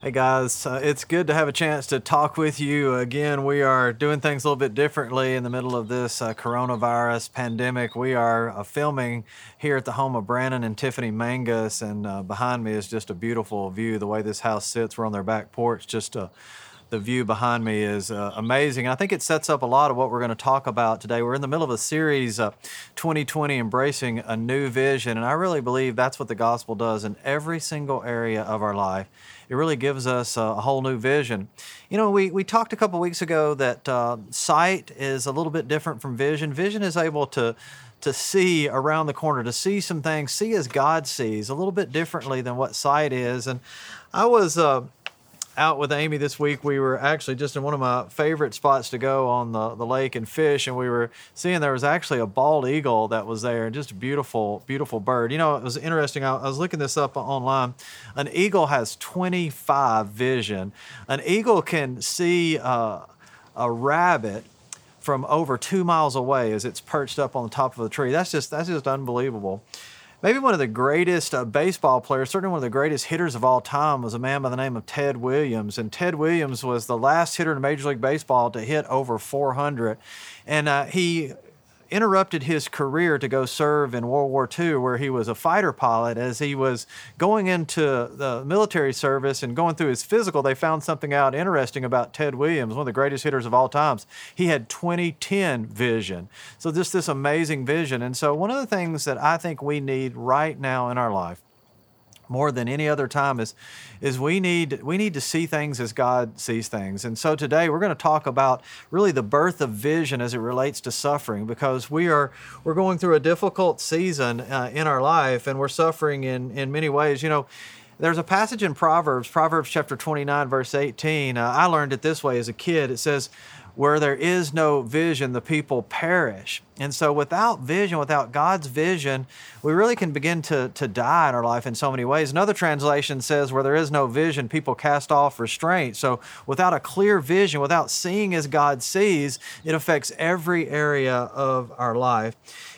Hey guys, uh, it's good to have a chance to talk with you. Again, we are doing things a little bit differently in the middle of this uh, coronavirus pandemic. We are uh, filming here at the home of Brandon and Tiffany Mangus, and uh, behind me is just a beautiful view. The way this house sits, we're on their back porch. Just uh, the view behind me is uh, amazing. I think it sets up a lot of what we're going to talk about today. We're in the middle of a series, 2020 Embracing a New Vision, and I really believe that's what the gospel does in every single area of our life it really gives us a, whole new vision. You know, we, we talked a couple weeks ago that uh, sight is a little bit different from vision. Vision is able to to see around the corner, to see some things, see as God sees, a little bit differently than what sight is. And I was uh, out with Amy this week. We were actually just in one of my favorite spots to go on the, the lake and fish, and we were seeing there was actually a bald eagle that was there, and just a beautiful, beautiful bird. You know, it was interesting. I, I was looking this up online. An eagle has 25 vision. An eagle can see uh, a rabbit from over two miles away as it's perched up on the top of a tree. That's just that's just unbelievable. Maybe one of the greatest uh, baseball players, certainly one of the greatest hitters of all time, was a man by the name of Ted Williams. And Ted Williams was the last hitter in Major League Baseball to hit over 400. And uh, he interrupted his career to go serve in World War II, where he was a fighter pilot. As he was going into the military service and going through his physical, they found something out interesting about Ted Williams, one of the greatest hitters of all times. He had 2010 vision. So, just this amazing vision. And so, one of the things that I think we need right now in our life more than any other time is is we need we need to see things as God sees things. And so today we're going to talk about really the birth of vision as it relates to suffering because we are we're going through a difficult season uh, in our life and we're suffering in in many ways. You know, there's a passage in Proverbs, Proverbs chapter 29 verse 18. Uh, I learned it this way as a kid. It says where there is no vision, the people perish. And so, without vision, without God's vision, we really can begin to, to die in our life in so many ways. Another translation says, where there is no vision, people cast off restraint. So, without a clear vision, without seeing as God sees, it affects every area of our life.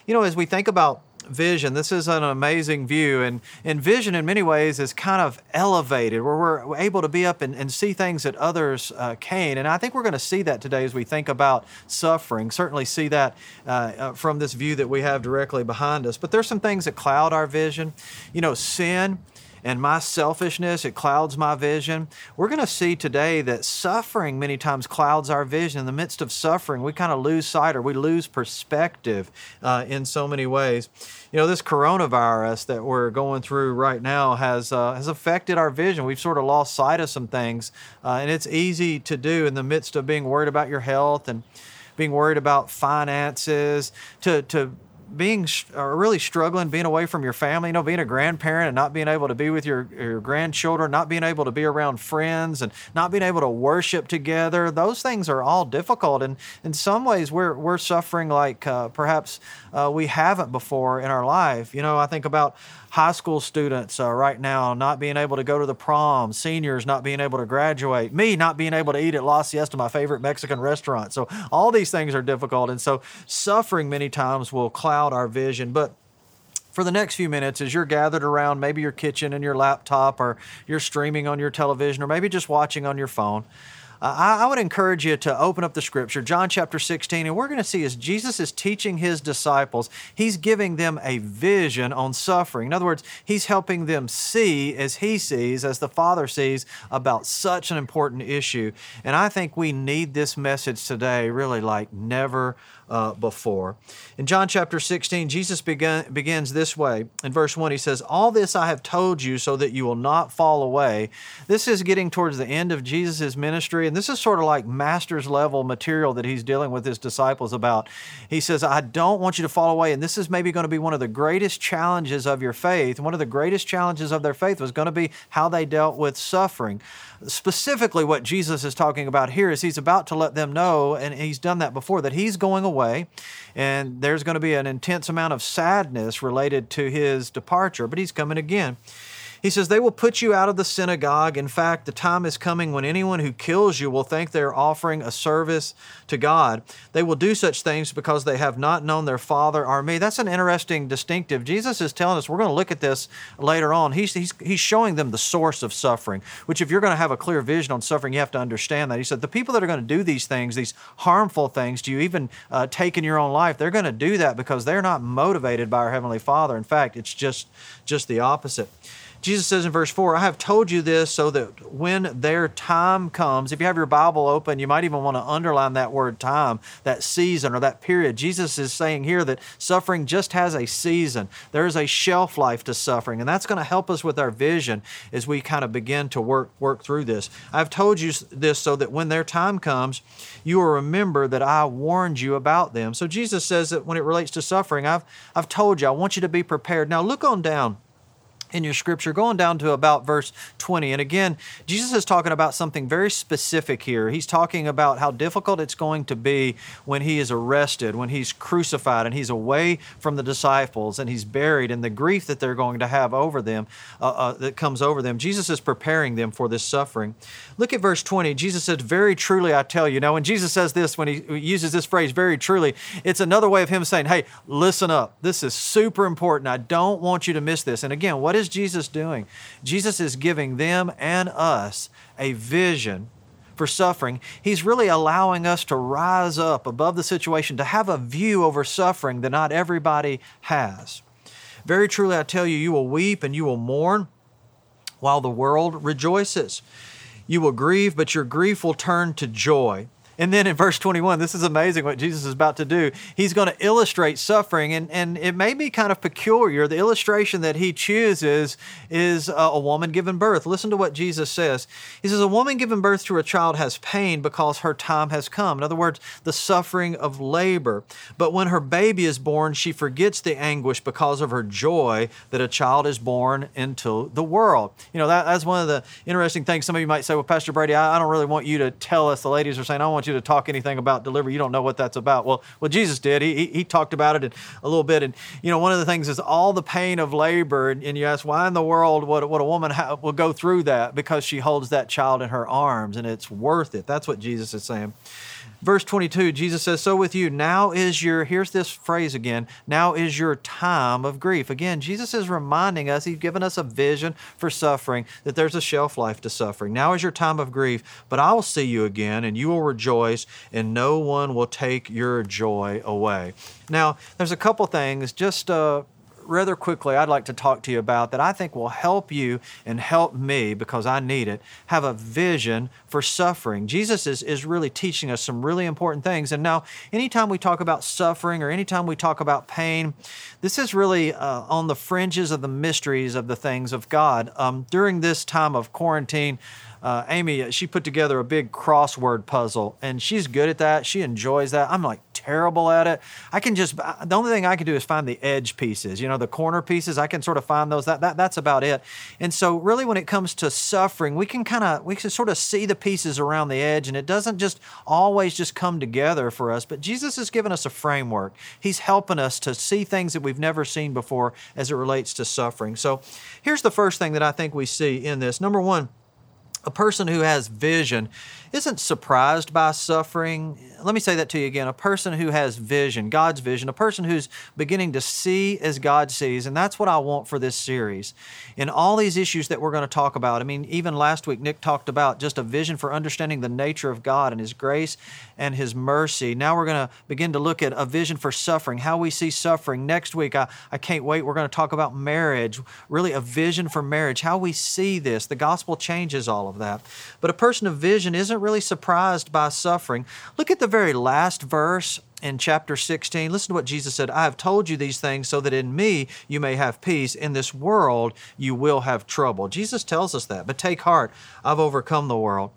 You know, as we think about vision. This is an amazing view. And, and vision, in many ways, is kind of elevated, where we're able to be up and, and see things that others uh, can't. And I think we're going to see that today as we think about suffering. Certainly see that uh, uh, from this view that we have directly behind us. But there's some things that cloud our vision. You know, sin and my selfishness, it clouds my vision. We're going to see today that suffering many times clouds our vision. In the midst of suffering, we kind of lose sight or we lose perspective uh, in so many ways. You know, this coronavirus that we're going through right now has uh, has affected our vision. We've sort of lost sight of some things, uh, and it's easy to do in the midst of being worried about your health and being worried about finances to to being really struggling being away from your family you know being a grandparent and not being able to be with your, your grandchildren not being able to be around friends and not being able to worship together those things are all difficult. And in some ways we're, we're suffering like uh, perhaps uh, we haven't before in our life. You know i think about high school students uh, right now not being able to go to the prom, seniors not being able to graduate, me not being able to eat at La Siesta, my favorite Mexican restaurant. So all these things are difficult. And so suffering many times will cloud our vision. But for the next few minutes as you're gathered around maybe your kitchen and your laptop or you're streaming on your television or maybe just watching on your phone uh, I, I, would encourage you to open up the scripture, John chapter 16, and we're going to see as Jesus is teaching his disciples, he's giving them a vision on suffering. In other words, he's helping them see as he sees, as the Father sees, about such an important issue. And I think we need this message today really like never uh, before. In John chapter 16, Jesus begins this way. In verse 1, he says, All this I have told you so that you will not fall away. This is getting towards the end of Jesus' ministry, and this is sort of like master's level material that he's dealing with his disciples about. He says, I don't want you to fall away, and this is maybe going to be one of the greatest challenges of your faith. One of the greatest challenges of their faith was going to be how they dealt with suffering. Specifically, what Jesus is talking about here is he's about to let them know, and he's done that before, that he's going away, and there's going to be an intense amount of sadness related to his departure, but he's coming again. He says, They will put you out of the synagogue. In fact, the time is coming when anyone who kills you will think they're offering a service to God. They will do such things because they have not known their Father or me. That's an interesting distinctive. Jesus is telling us, we're going to look at this later on. He's, he's, he's showing them the source of suffering, which, if you're going to have a clear vision on suffering, you have to understand that. He said, The people that are going to do these things, these harmful things to you, even uh, take in your own life, they're going to do that because they're not motivated by our Heavenly Father. In fact, it's just, just the opposite. Jesus says in verse 4, I have told you this so that when their time comes, if you have your Bible open, you might even want to underline that word time, that season or that period. Jesus is saying here that suffering just has a season. There is a shelf life to suffering, and that's going to help us with our vision as we kind of begin to work work through this. I've told you this so that when their time comes, you will remember that I warned you about them. So Jesus says that when it relates to suffering, I've I've told you, I want you to be prepared. Now look on down in your scripture, going down to about verse 20. And again, Jesus is talking about something very specific here. He's talking about how difficult it's going to be when he is arrested, when he's crucified, and he's away from the disciples, and he's buried, and the grief that they're going to have over them, uh, uh, that comes over them. Jesus is preparing them for this suffering. Look at verse 20. Jesus says, Very truly I tell you. Now, when Jesus says this, when he uses this phrase, very truly, it's another way of him saying, Hey, listen up. This is super important. I don't want you to miss this. And again, what is Jesus doing? Jesus is giving them and us a vision for suffering. He's really allowing us to rise up above the situation, to have a view over suffering that not everybody has. Very truly, I tell you, you will weep and you will mourn while the world rejoices. You will grieve, but your grief will turn to joy. And then in verse 21, this is amazing what Jesus is about to do. He's going to illustrate suffering, and, and it may be kind of peculiar. The illustration that he chooses is a woman giving birth. Listen to what Jesus says. He says, A woman giving birth to a child has pain because her time has come. In other words, the suffering of labor. But when her baby is born, she forgets the anguish because of her joy that a child is born into the world. You know, that, that's one of the interesting things. Some of you might say, Well, Pastor Brady, I, I don't really want you to tell us. The ladies are saying, I want you you to talk anything about delivery. You don't know what that's about. Well, well, Jesus did. He, he talked about it a little bit. And, you know, one of the things is all the pain of labor. And, and you ask, why in the world would, would a woman ha- will go through that? Because she holds that child in her arms and it's worth it. That's what Jesus is saying. Verse 22, Jesus says, So with you, now is your, here's this phrase again, now is your time of grief. Again, Jesus is reminding us, He's given us a vision for suffering, that there's a shelf life to suffering. Now is your time of grief, but I will see you again, and you will rejoice, and no one will take your joy away. Now, there's a couple things, just uh, rather quickly I'd like to talk to you about that I think will help you and help me because I need it. Have a vision for suffering. Jesus is, is really teaching us some really important things. And now, anytime we talk about suffering or anytime we talk about pain, this is really uh, on the fringes of the mysteries of the things of God. Um, during this time of quarantine, uh, Amy, she put together a big crossword puzzle, and she's good at that. She enjoys that. I'm like terrible at it. I can just the only thing I can do is find the edge pieces, you know, the corner pieces. I can sort of find those. That, that that's about it. And so, really, when it comes to suffering, we can kind of we can sort of see the pieces around the edge, and it doesn't just always just come together for us. But Jesus has given us a framework. He's helping us to see things that we've never seen before as it relates to suffering. So, here's the first thing that I think we see in this. Number one a person who has vision isn't surprised by suffering. Let me say that to you again. A person who has vision, God's vision, a person who's beginning to see as God sees, and that's what I want for this series. In all these issues that we're going to talk about, I mean, even last week, Nick talked about just a vision for understanding the nature of God and His grace and His mercy. Now we're going to begin to look at a vision for suffering, how we see suffering. Next week, I, I can't wait. We're going to talk about marriage, really a vision for marriage, how we see this. The gospel changes all of that. But a person of vision isn't really surprised by suffering. Look at the very last verse in chapter 16. Listen to what Jesus said I have told you these things so that in me you may have peace. In this world you will have trouble. Jesus tells us that, but take heart, I've overcome the world.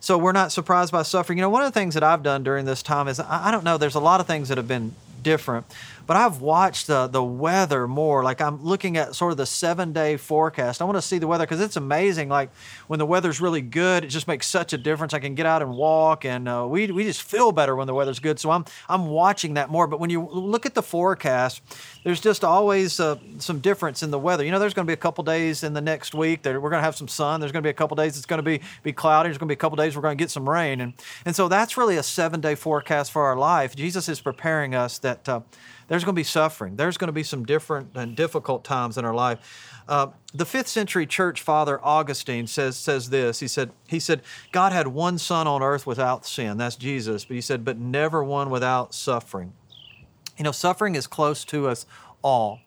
So we're not surprised by suffering. You know, one of the things that I've done during this time is I, don't know, there's a lot of things that have been different. But I've watched the, the weather more. Like I'm looking at sort of the seven day forecast. I want to see the weather because it's amazing. Like when the weather's really good, it just makes such a difference. I can get out and walk, and uh, we, we just feel better when the weather's good. So I'm, I'm watching that more. But when you look at the forecast, there's just always uh, some difference in the weather. You know, there's going to be a couple days in the next week that we're going to have some sun. There's going to be a couple days it's going to be, be cloudy. There's going to be a couple days we're going to get some rain. And, and so that's really a seven day forecast for our life. Jesus is preparing us that. Uh, there's going to be suffering. There's going to be some different and difficult times in our life. Uh, the fifth century church father Augustine says says this. He said he said God had one son on earth without sin. That's Jesus. But he said, but never one without suffering. You know, suffering is close to us all.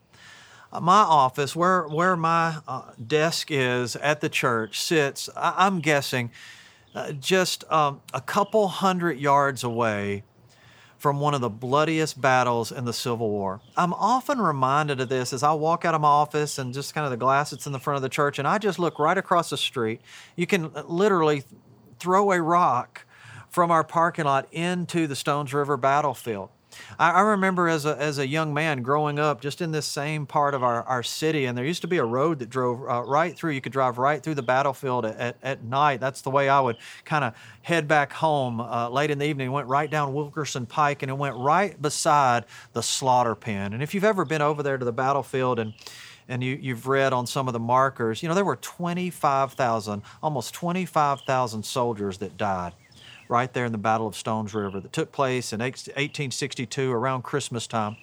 Uh, my office, where where my uh, desk is at the church, sits. I, am guessing. Uh, just um, a couple hundred yards away from one of the bloodiest battles in the Civil War. I'm often reminded of this as I walk out of my office and just kind of the glass that's in the front of the church, and I just look right across the street. You can literally throw a rock from our parking lot into the Stones River battlefield. I, I remember as a, as a young man growing up just in this same part of our, our city, and there used to be a road that drove uh, right through. You could drive right through the battlefield at, at, at night. That's the way I would kind of head back home uh, late in the evening. Went right down Wilkinson Pike, and it went right beside the slaughter pen. And if you've ever been over there to the battlefield and and you, you've read on some of the markers, you know, there were 25,000, almost 25,000 soldiers that died right there in the Battle of Stones River that took place in 1862 around Christmas time.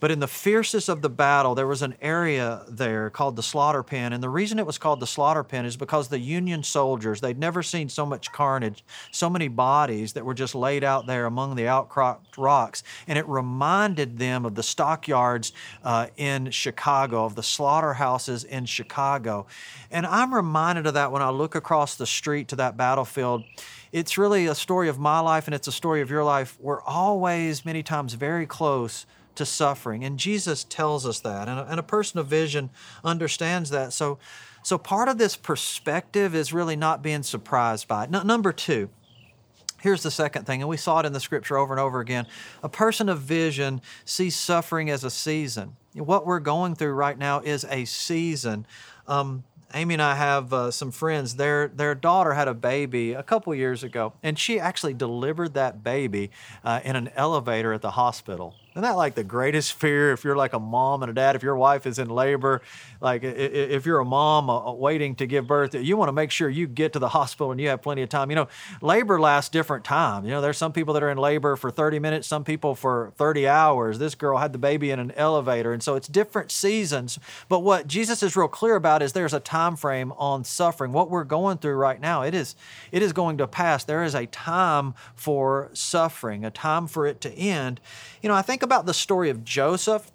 But in the fiercest of the battle, there was an area there called the slaughter pen. And the reason it was called the slaughter pen is because the Union soldiers, they'd never seen so much carnage, so many bodies that were just laid out there among the outcropped rocks. And it reminded them of the stockyards uh, in Chicago, of the slaughterhouses in Chicago. And I'm reminded of that when I look across the street to that battlefield it's really a story of my life and it's a story of your life. We're always, many times, very close to suffering. And Jesus tells us that. And a, and a person of vision understands that. So, so part of this perspective is really not being surprised by it. Number two, Here's the second thing, and we saw it in the scripture over and over again. A person of vision sees suffering as a season. What we're going through right now is a season. Um, Amy and I have uh, some friends. Their their daughter had a baby a couple years ago, and she actually delivered that baby uh, in an elevator at the hospital. Isn't that like the greatest fear if you're like a mom and a dad, if your wife is in labor, like if you're a mom uh, uh, waiting to give birth, you want to make sure you get to the hospital and you have plenty of time. You know, labor lasts different time. You know, there's some people that are in labor for 30 minutes, some people for 30 hours. This girl had the baby in an elevator. And so it's different seasons. But what Jesus is real clear about is there's a time frame on suffering. What we're going through right now, it is it is going to pass. There is a time for suffering, a time for it to end. You know, I think about the story of Joseph.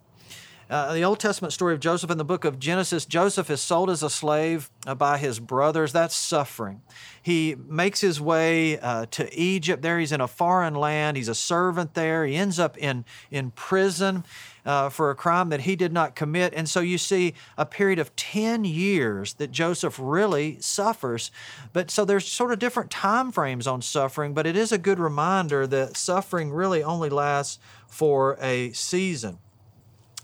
Uh, the Old Testament story of Joseph in the book of Genesis, Joseph is sold as a slave uh, by his brothers. That's suffering. He makes his way uh, to Egypt. There, he's in a foreign land. He's a servant there. He ends up in, in prison uh, for a crime that he did not commit. And so you see a period of 10 years that Joseph really suffers. But so there's sort of different time frames on suffering, but it is a good reminder that suffering really only lasts for a season.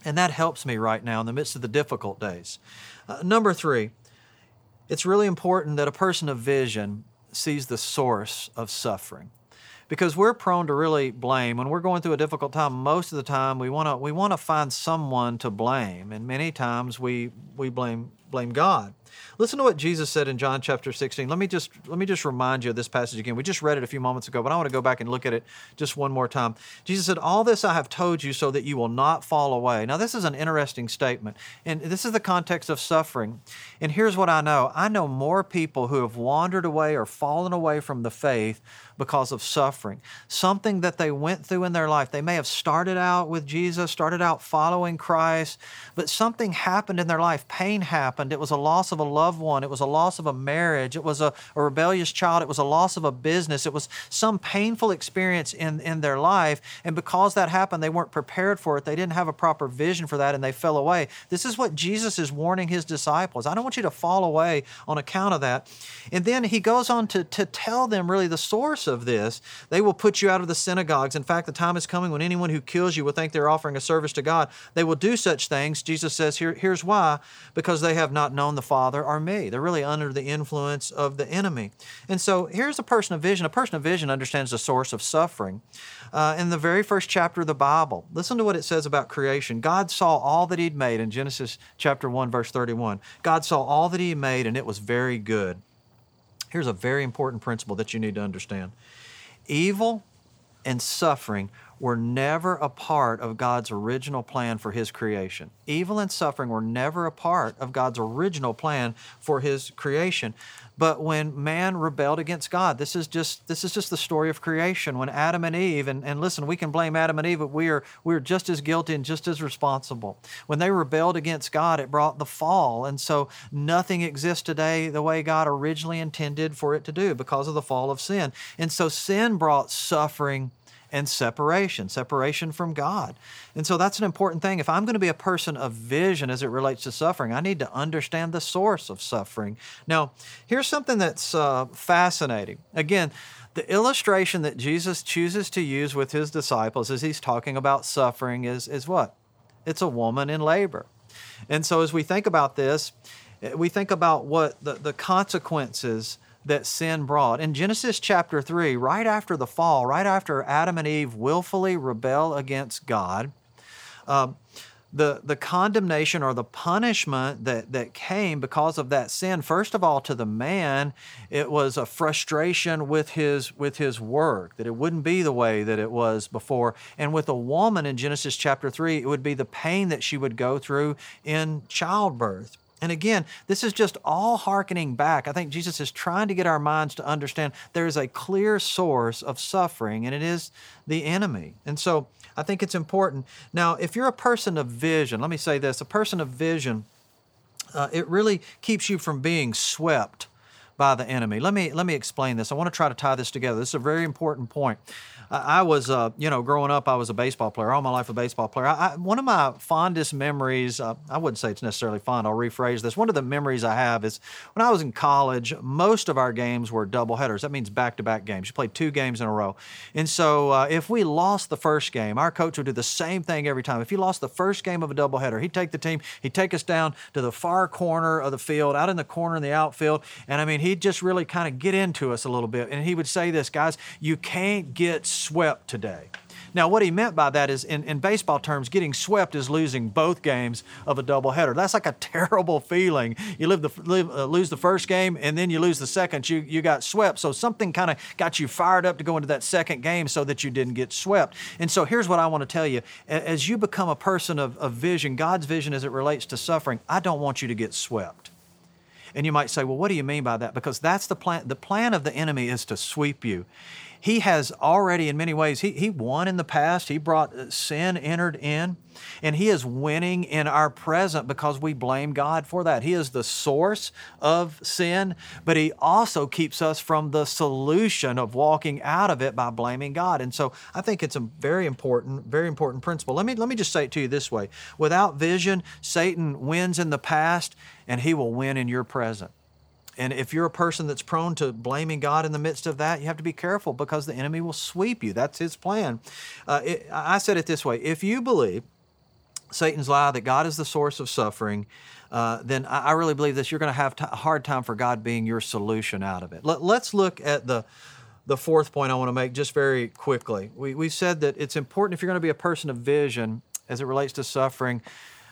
And that helps me right now in the midst of the difficult days. Uh, number three, it's really important that a person of vision sees the source of suffering. Because we're prone to really blame. When we're going through a difficult time most of the time we want to we want to find someone to blame. And many times we we blame blame God Listen to what Jesus said in John chapter 16. Let me just let me just remind you of this passage again. We just read it a few moments ago, but I want to go back and look at it just one more time. Jesus said, "All this I have told you so that you will not fall away." Now, this is an interesting statement, and this is the context of suffering. And here's what I know. I know more people who have wandered away or fallen away from the faith because of suffering. Something that they went through in their life. They may have started out with Jesus, started out following Christ, but something happened in their life. Pain happened. It was a loss of a loved one. It was a loss of a marriage. It was a, a rebellious child. It was a loss of a business. It was some painful experience in, in their life. And because that happened, they weren't prepared for it. They didn't have a proper vision for that and they fell away. This is what Jesus is warning his disciples. I don't want you to fall away on account of that. And then he goes on to, to tell them really the source of this. They will put you out of the synagogues. In fact, the time is coming when anyone who kills you will think they're offering a service to God. They will do such things. Jesus says, Here, here's why because they have not known the Father or me. They're really under the influence of the enemy. And so here's a person of vision. A person of vision understands the source of suffering. Uh, in the very first chapter of the Bible, listen to what it says about creation. God saw all that He'd made in Genesis chapter 1, verse 31. God saw all that He made, and it was very good. Here's a very important principle that you need to understand evil and suffering were never a part of God's original plan for His creation. Evil and suffering were never a part of God's original plan for His creation. But when man rebelled against God, this is just this is just the story of creation. When Adam and Eve, and, and listen, we can blame Adam and Eve, but we are we are just as guilty and just as responsible. When they rebelled against God, it brought the fall. And so nothing exists today the way God originally intended for it to do because of the fall of sin. And so sin brought suffering and separation, separation from God. And so that's an important thing. If I'm going to be a person of vision as it relates to suffering, I need to understand the source of suffering. Now, here's something that's uh, fascinating. Again, the illustration that Jesus chooses to use with his disciples as he's talking about suffering is, is what? It's a woman in labor. And so as we think about this, we think about what the, the consequences that sin brought. In Genesis chapter 3, right after the fall, right after Adam and Eve willfully rebel against God, uh, the, the condemnation or the punishment that, that came because of that sin, first of all, to the man, it was a frustration with his, with his work, that it wouldn't be the way that it was before. And with a woman in Genesis chapter 3, it would be the pain that she would go through in childbirth. And again, this is just all hearkening back. I think Jesus is trying to get our minds to understand there is a clear source of suffering, and it is the enemy. And so I think it's important. Now, if you're a person of vision, let me say this a person of vision, uh, it really keeps you from being swept by the enemy. Let me let me explain this. I want to try to tie this together. This is a very important point. I, was, uh, you know, growing up, I was a baseball player. All my life, a baseball player. I, I, one of my fondest memories, uh, I wouldn't say it's necessarily fond, I'll rephrase this. One of the memories I have is when I was in college, most of our games were double headers. That means back to back games. You played two games in a row. And so uh, if we lost the first game, our coach would do the same thing every time. If you lost the first game of a doubleheader, he'd take the team, he'd take us down to the far corner of the field, out in the corner in the outfield. And I mean, he'd just really kind of get into us a little bit. And he would say this, guys, you can't get swept today. Now, what he meant by that is, in, in baseball terms, getting swept is losing both games of a doubleheader. That's like a terrible feeling. You live the, live, uh, lose the first game, and then you lose the second. You, you got swept. So something kind of got you fired up to go into that second game so that you didn't get swept. And so here's what I want to tell you. As you become a person of, of vision, God's vision as it relates to suffering, I don't want you to get swept. And you might say, well, what do you mean by that? Because that's the plan. The plan of the enemy is to sweep you he has already, in many ways, he, he won in the past. He brought uh, sin entered in, and he is winning in our present because we blame God for that. He is the source of sin, but he also keeps us from the solution of walking out of it by blaming God. And so I think it's a very important, very important principle. Let me let me just say it to you this way: without vision, Satan wins in the past, and he will win in your present. And if you're a person that's prone to blaming God in the midst of that, you have to be careful because the enemy will sweep you. That's his plan. Uh, it, I said it this way if you believe Satan's lie that God is the source of suffering, uh, then I, I, really believe this. You're going to have t- a hard time for God being your solution out of it. Let, let's look at the the fourth point I want to make just very quickly. We, we said that it's important if you're going to be a person of vision as it relates to suffering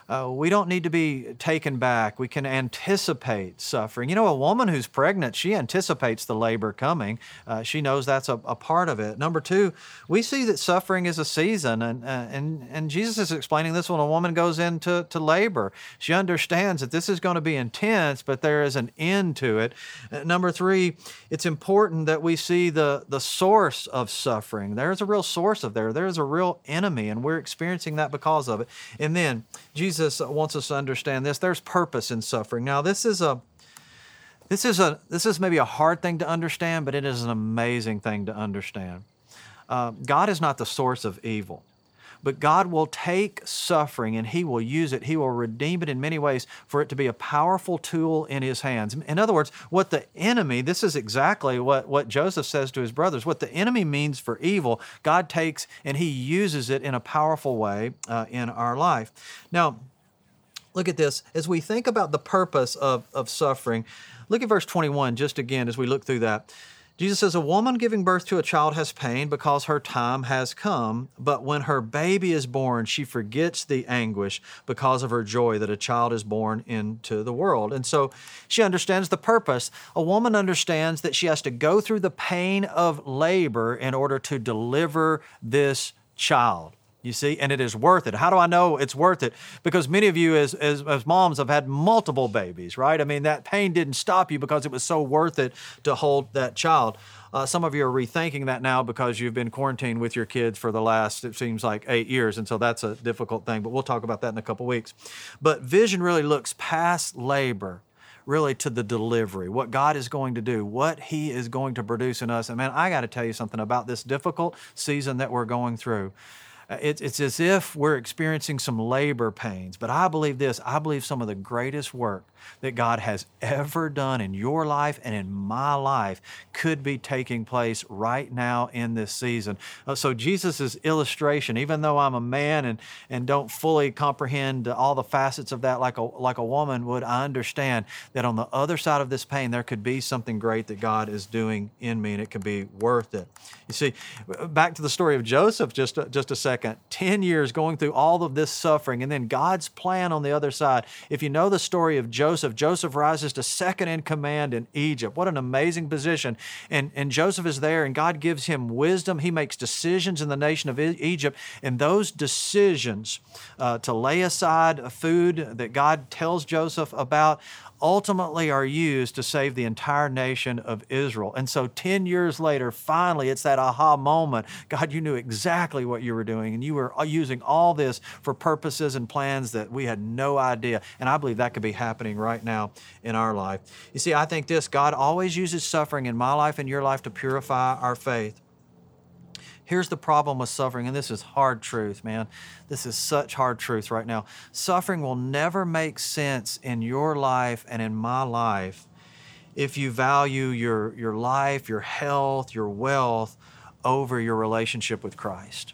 uh, we don't need to be taken back. We can anticipate suffering. You know, a woman who's pregnant, she anticipates the labor coming. Uh, she knows that's a, a, part of it. Number two, we see that suffering is a season, and uh, and and Jesus is explaining this when a woman goes into to labor. She understands that this is going to be intense, but there is an end to it. Uh, number three, it's important that we see the the source of suffering. There's a real source of there. There's a real enemy, and we're experiencing that because of it. And then Jesus Jesus wants us to understand this. There's purpose in suffering. Now, this is a this is a this is maybe a hard thing to understand, but it is an amazing thing to understand. Uh, God is not the source of evil. But God will take suffering and He will use it. He will redeem it in many ways for it to be a powerful tool in His hands. In other words, what the enemy, this is exactly what, what Joseph says to his brothers, what the enemy means for evil, God takes and He uses it in a powerful way uh, in our life. Now, look at this. As we think about the purpose of, of suffering, look at verse 21 just again as we look through that. Jesus says, A woman giving birth to a child has pain because her time has come, but when her baby is born, she forgets the anguish because of her joy that a child is born into the world. And so she understands the purpose. A woman understands that she has to go through the pain of labor in order to deliver this child. You see, and it is worth it. How do I know it's worth it? Because many of you, as, as, as, moms, have had multiple babies, right? I mean, that pain didn't stop you because it was so worth it to hold that child. Uh, some of you are rethinking that now because you've been quarantined with your kids for the last, it seems like, eight years. And so that's a difficult thing, but we'll talk about that in a couple weeks. But vision really looks past labor really to the delivery, what God is going to do, what He is going to produce in us. And man, I got to tell you something about this difficult season that we're going through. Uh, it's, it's as if we're experiencing some labor pains. But I believe this I believe some of the greatest work that God has ever done in your life and in my life could be taking place right now in this season. Uh, so, Jesus' illustration, even though I'm a man and, and don't fully comprehend all the facets of that like a, like a woman would, I understand that on the other side of this pain, there could be something great that God is doing in me and it could be worth it. You see, back to the story of Joseph just, just a second 10 years going through all of this suffering and then God's plan on the other side. If you know the story of Joseph, Joseph. Joseph rises to second in command in Egypt. What an amazing position. And, and Joseph is there, and God gives him wisdom. He makes decisions in the nation of Egypt. And those decisions uh, to lay aside food that God tells Joseph about ultimately are used to save the entire nation of Israel. And so 10 years later, finally, it's that aha moment. God, you knew exactly what you were doing, and you were uh, using all this for purposes and plans that we had no idea. And I believe that could be happening right now in our life. You see, I think this God always uses suffering in my life and your life to purify our faith. Here's the problem with suffering, and this is hard truth, man. This is such hard truth right now. Suffering will never make sense in your life and in my life if you value your, your life, your health, your wealth over your relationship with Christ.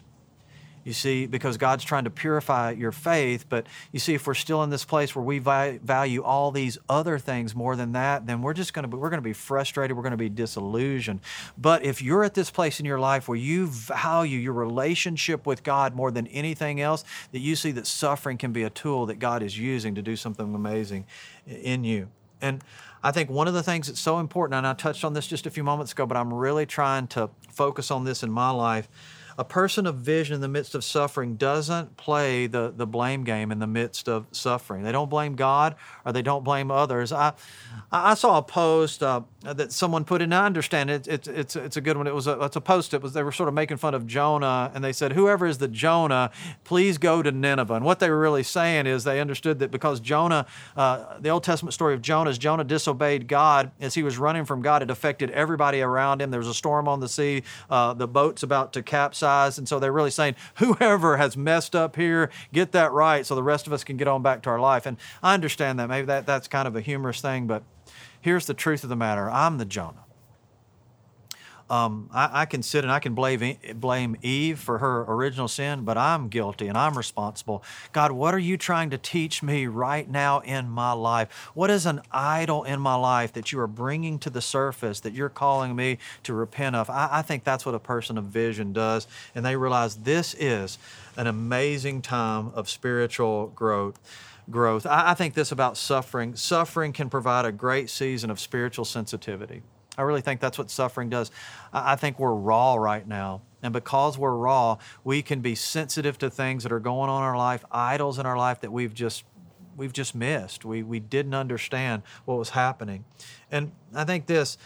You see, because God's trying to purify your faith. But you see, if we're still in this place where we value all these other things more than that, then we're just going to be, we're going to be frustrated. We're going to be disillusioned. But if you're at this place in your life where you value your relationship with God more than anything else, that you see that suffering can be a tool that God is using to do something amazing in you. And I think one of the things that's so important, and I touched on this just a few moments ago, but I'm really trying to focus on this in my life a person of vision in the midst of suffering doesn't play the, the blame game in the midst of suffering. They don't blame God or they don't blame others. I, I saw a post uh, that someone put in. I understand it, it's, it's, it's a good one. It was a, it's a post. It was they were sort of making fun of Jonah, and they said, "Whoever is the Jonah, please go to Nineveh." And what they were really saying is they understood that because Jonah, uh, the Old Testament story of Jonah is Jonah disobeyed God as he was running from God. It affected everybody around him. There was a storm on the sea. Uh, the boat's about to capsize and so they're really saying, whoever has messed up here, get that right so the rest of us can get on back to our life. And I understand that. Maybe that, that's kind of a humorous thing, but here's the truth of the matter I'm the Jonah. Um, I, I, can sit and I can blame, blame Eve for her original sin, but I'm guilty and I'm responsible. God, what are you trying to teach me right now in my life? What is an idol in my life that you are bringing to the surface that you're calling me to repent of? I, I think that's what a person of vision does, and they realize this is an amazing time of spiritual growth growth. I, I, think this about suffering. Suffering can provide a great season of spiritual sensitivity. I really think that's what suffering does. I think we're raw right now. And because we're raw, we can be sensitive to things that are going on in our life, idols in our life that we've just we've just missed. We we didn't understand what was happening. And I think this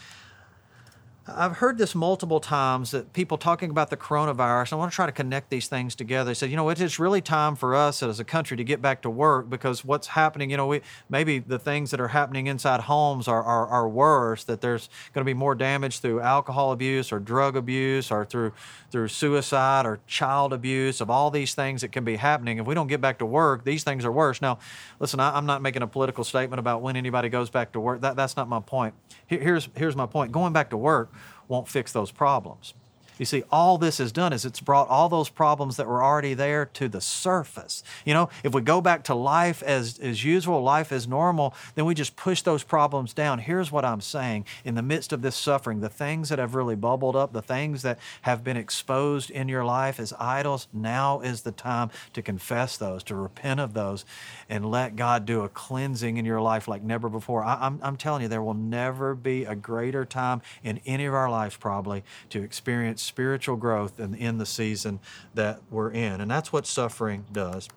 I've heard this multiple times that people talking about the coronavirus. I want to try to connect these things together. They said, you know, it's really time for us as a country to get back to work because what's happening, you know, we maybe the things that are happening inside homes are, are, are worse. That there's going to be more damage through alcohol abuse or drug abuse or through through suicide or child abuse of all these things that can be happening. If we don't get back to work, these things are worse. Now, listen, I, am not making a political statement about when anybody goes back to work. That, that's not my point. Here, here's here's my point. Going back to work won't fix those problems. You see, all this has done is it's brought all those problems that were already there to the surface. You know, if we go back to life as, as usual, life as normal, then we just push those problems down. Here's what I'm saying in the midst of this suffering, the things that have really bubbled up, the things that have been exposed in your life as idols, now is the time to confess those, to repent of those, and let God do a cleansing in your life like never before. I, I'm, I'm telling you, there will never be a greater time in any of our lives, probably, to experience spiritual growth in, in the season that we're in. And that's what suffering does.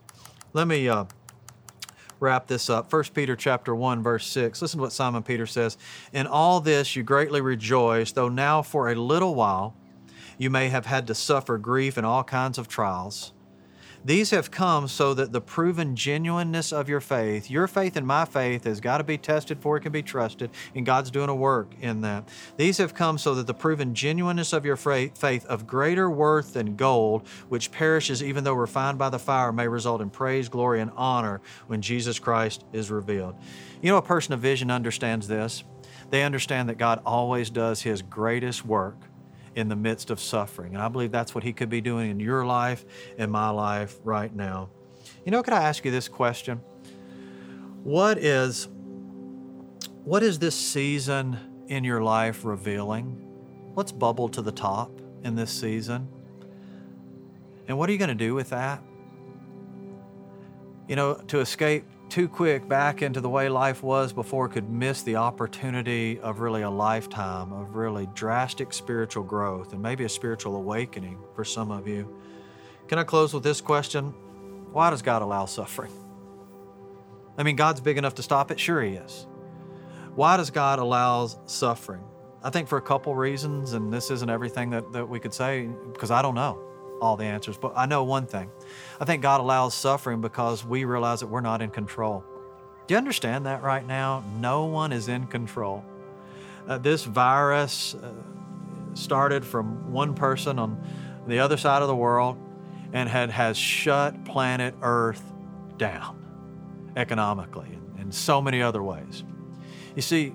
Let me uh, wrap this up. 1 Peter chapter 1 verse 6. Listen to what Simon Peter says. In all this you greatly rejoice, though now for a little while you may have had to suffer grief and all kinds of trials these have come so that the proven genuineness of your faith, your faith and my faith, has got to be tested for it can be trusted, and God's doing a work in that. These have come so that the proven genuineness of your faith, of greater worth than gold, which perishes even though refined by the fire, may result in praise, glory, and honor when Jesus Christ is revealed. You know, a person of vision understands this. They understand that God always does His greatest work in the midst of suffering. And I believe that's what He could be doing in your life in my life right now. You know, could I ask you this question? What is what is this season in your life revealing? What's bubbled to the top in this season? And what are you going to do with that? You know, to escape too quick back into the way life was before could miss the opportunity of really a lifetime of really drastic spiritual growth and maybe a spiritual awakening for some of you. Can I close with this question? Why does God allow suffering? I mean, God's big enough to stop it? Sure, He is. Why does God allow suffering? I think for a couple reasons, and this isn't everything that, that we could say because I don't know all the answers, but I know one thing. I think God allows suffering because we realize that we're not in control. Do you understand that right now? No one is in control. Uh, this virus uh, started from one person on the other side of the world and had, has shut planet Earth down economically and in so many other ways. You see,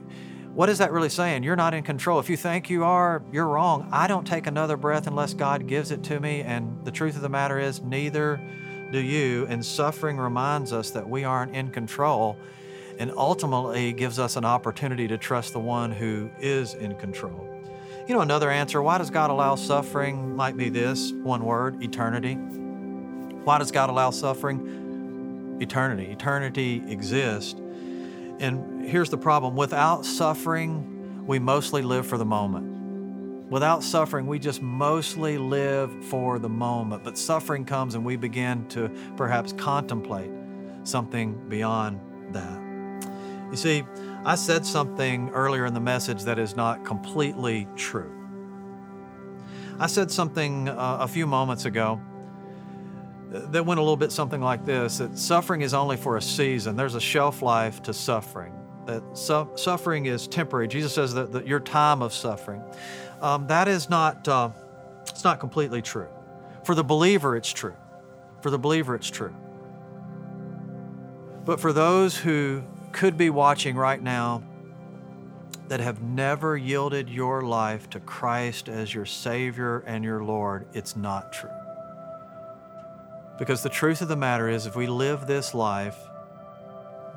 what is that really saying? You're not in control. If you think you are, you're wrong. I don't take another breath unless God gives it to me. And the truth of the matter is, neither do you. And suffering reminds us that we aren't in control and ultimately gives us an opportunity to trust the one who is in control. You know, another answer why does God allow suffering might be this one word eternity. Why does God allow suffering? Eternity. Eternity exists and here's the problem without suffering, we mostly live for the moment. Without suffering, we just mostly live for the moment. But suffering comes and we begin to perhaps contemplate something beyond that. You see, I said something earlier in the message that is not completely true. I said something uh, a few moments ago that went a little bit something like this that suffering is only for a season, there's a shelf life to suffering. That su- suffering is temporary. Jesus says that, that your time of suffering. Um, that is not, uh, it's not completely true. For the believer, it's true. For the believer, it's true. But for those who could be watching right now that have never yielded your life to Christ as your Savior and your Lord, it's not true. Because the truth of the matter is, if we live this life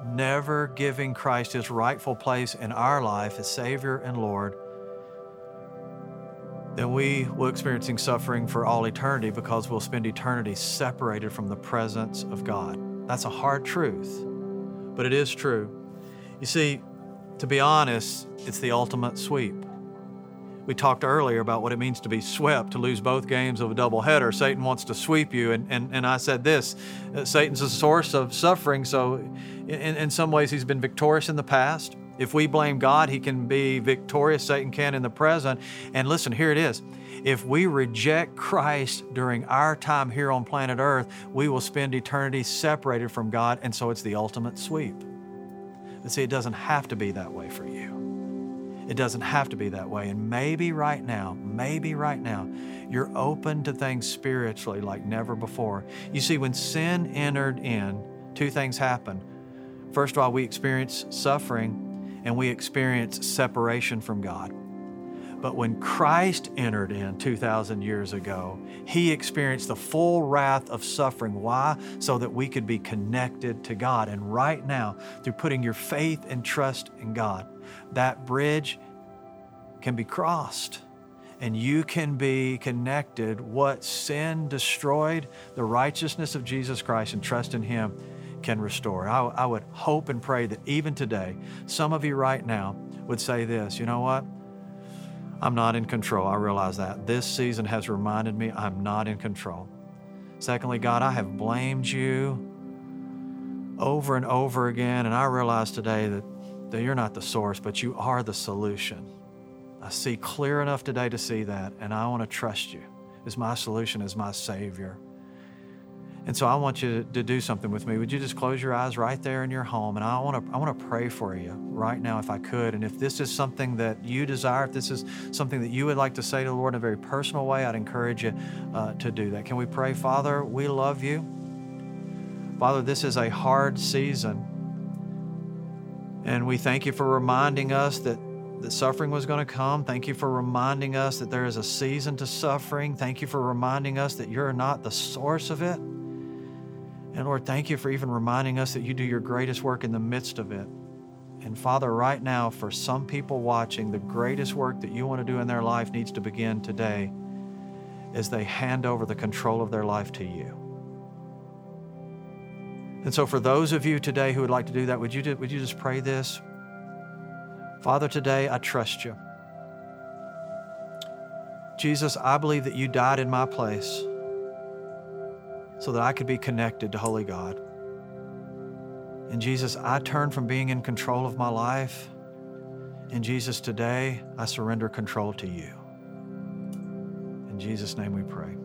never giving Christ his rightful place in our life as Savior and Lord, then we will experiencing suffering for all eternity because we'll spend eternity separated from the presence of God. That's a hard truth, but it is true. You see, to be honest, it's the ultimate sweep. We talked earlier about what it means to be swept, to lose both games of a doubleheader. Satan wants to sweep you. And, and, and I said this uh, Satan's a source of suffering. So, in, in some ways, he's been victorious in the past. If we blame God, He can be victorious, Satan can in the present. And listen, here it is. If we reject Christ during our time here on planet Earth, we will spend eternity separated from God, and so it's the ultimate sweep. But see, it doesn't have to be that way for you. It doesn't have to be that way. And maybe right now, maybe right now, you're open to things spiritually like never before. You see, when sin entered in, two things happened. First of all, we experience suffering and we experience separation from God. But when Christ entered in 2,000 years ago, he experienced the full wrath of suffering. Why? So that we could be connected to God. And right now, through putting your faith and trust in God, that bridge can be crossed and you can be connected. What sin destroyed, the righteousness of Jesus Christ and trust in Him can restore. I, I would hope and pray that even today, some of you right now would say this you know what? I'm not in control. I realize that. This season has reminded me I'm not in control. Secondly, God, I have blamed you over and over again, and I realize today that, that you're not the source, but you are the solution. I see clear enough today to see that, and I want to trust you as my solution, as my Savior. And so I want you to do something with me. Would you just close your eyes right there in your home? And I want to I want to pray for you right now if I could. And if this is something that you desire, if this is something that you would like to say to the Lord in a very personal way, I'd encourage you uh, to do that. Can we pray, Father? We love you. Father, this is a hard season. And we thank you for reminding us that that suffering was going to come. Thank you for reminding us that there is a season to suffering. Thank you for reminding us that you're not the source of it. And Lord, thank you for even reminding us that you do your greatest work in the midst of it. And Father, right now, for some people watching, the greatest work that you want to do in their life needs to begin today as they hand over the control of their life to you. And so, for those of you today who would like to do that, would you, would you just pray this? Father, today I trust you. Jesus, I believe that you died in my place so that I could be connected to Holy God. And Jesus, I turn from being in control of my life. And Jesus, today I surrender control to you. In Jesus' name we pray.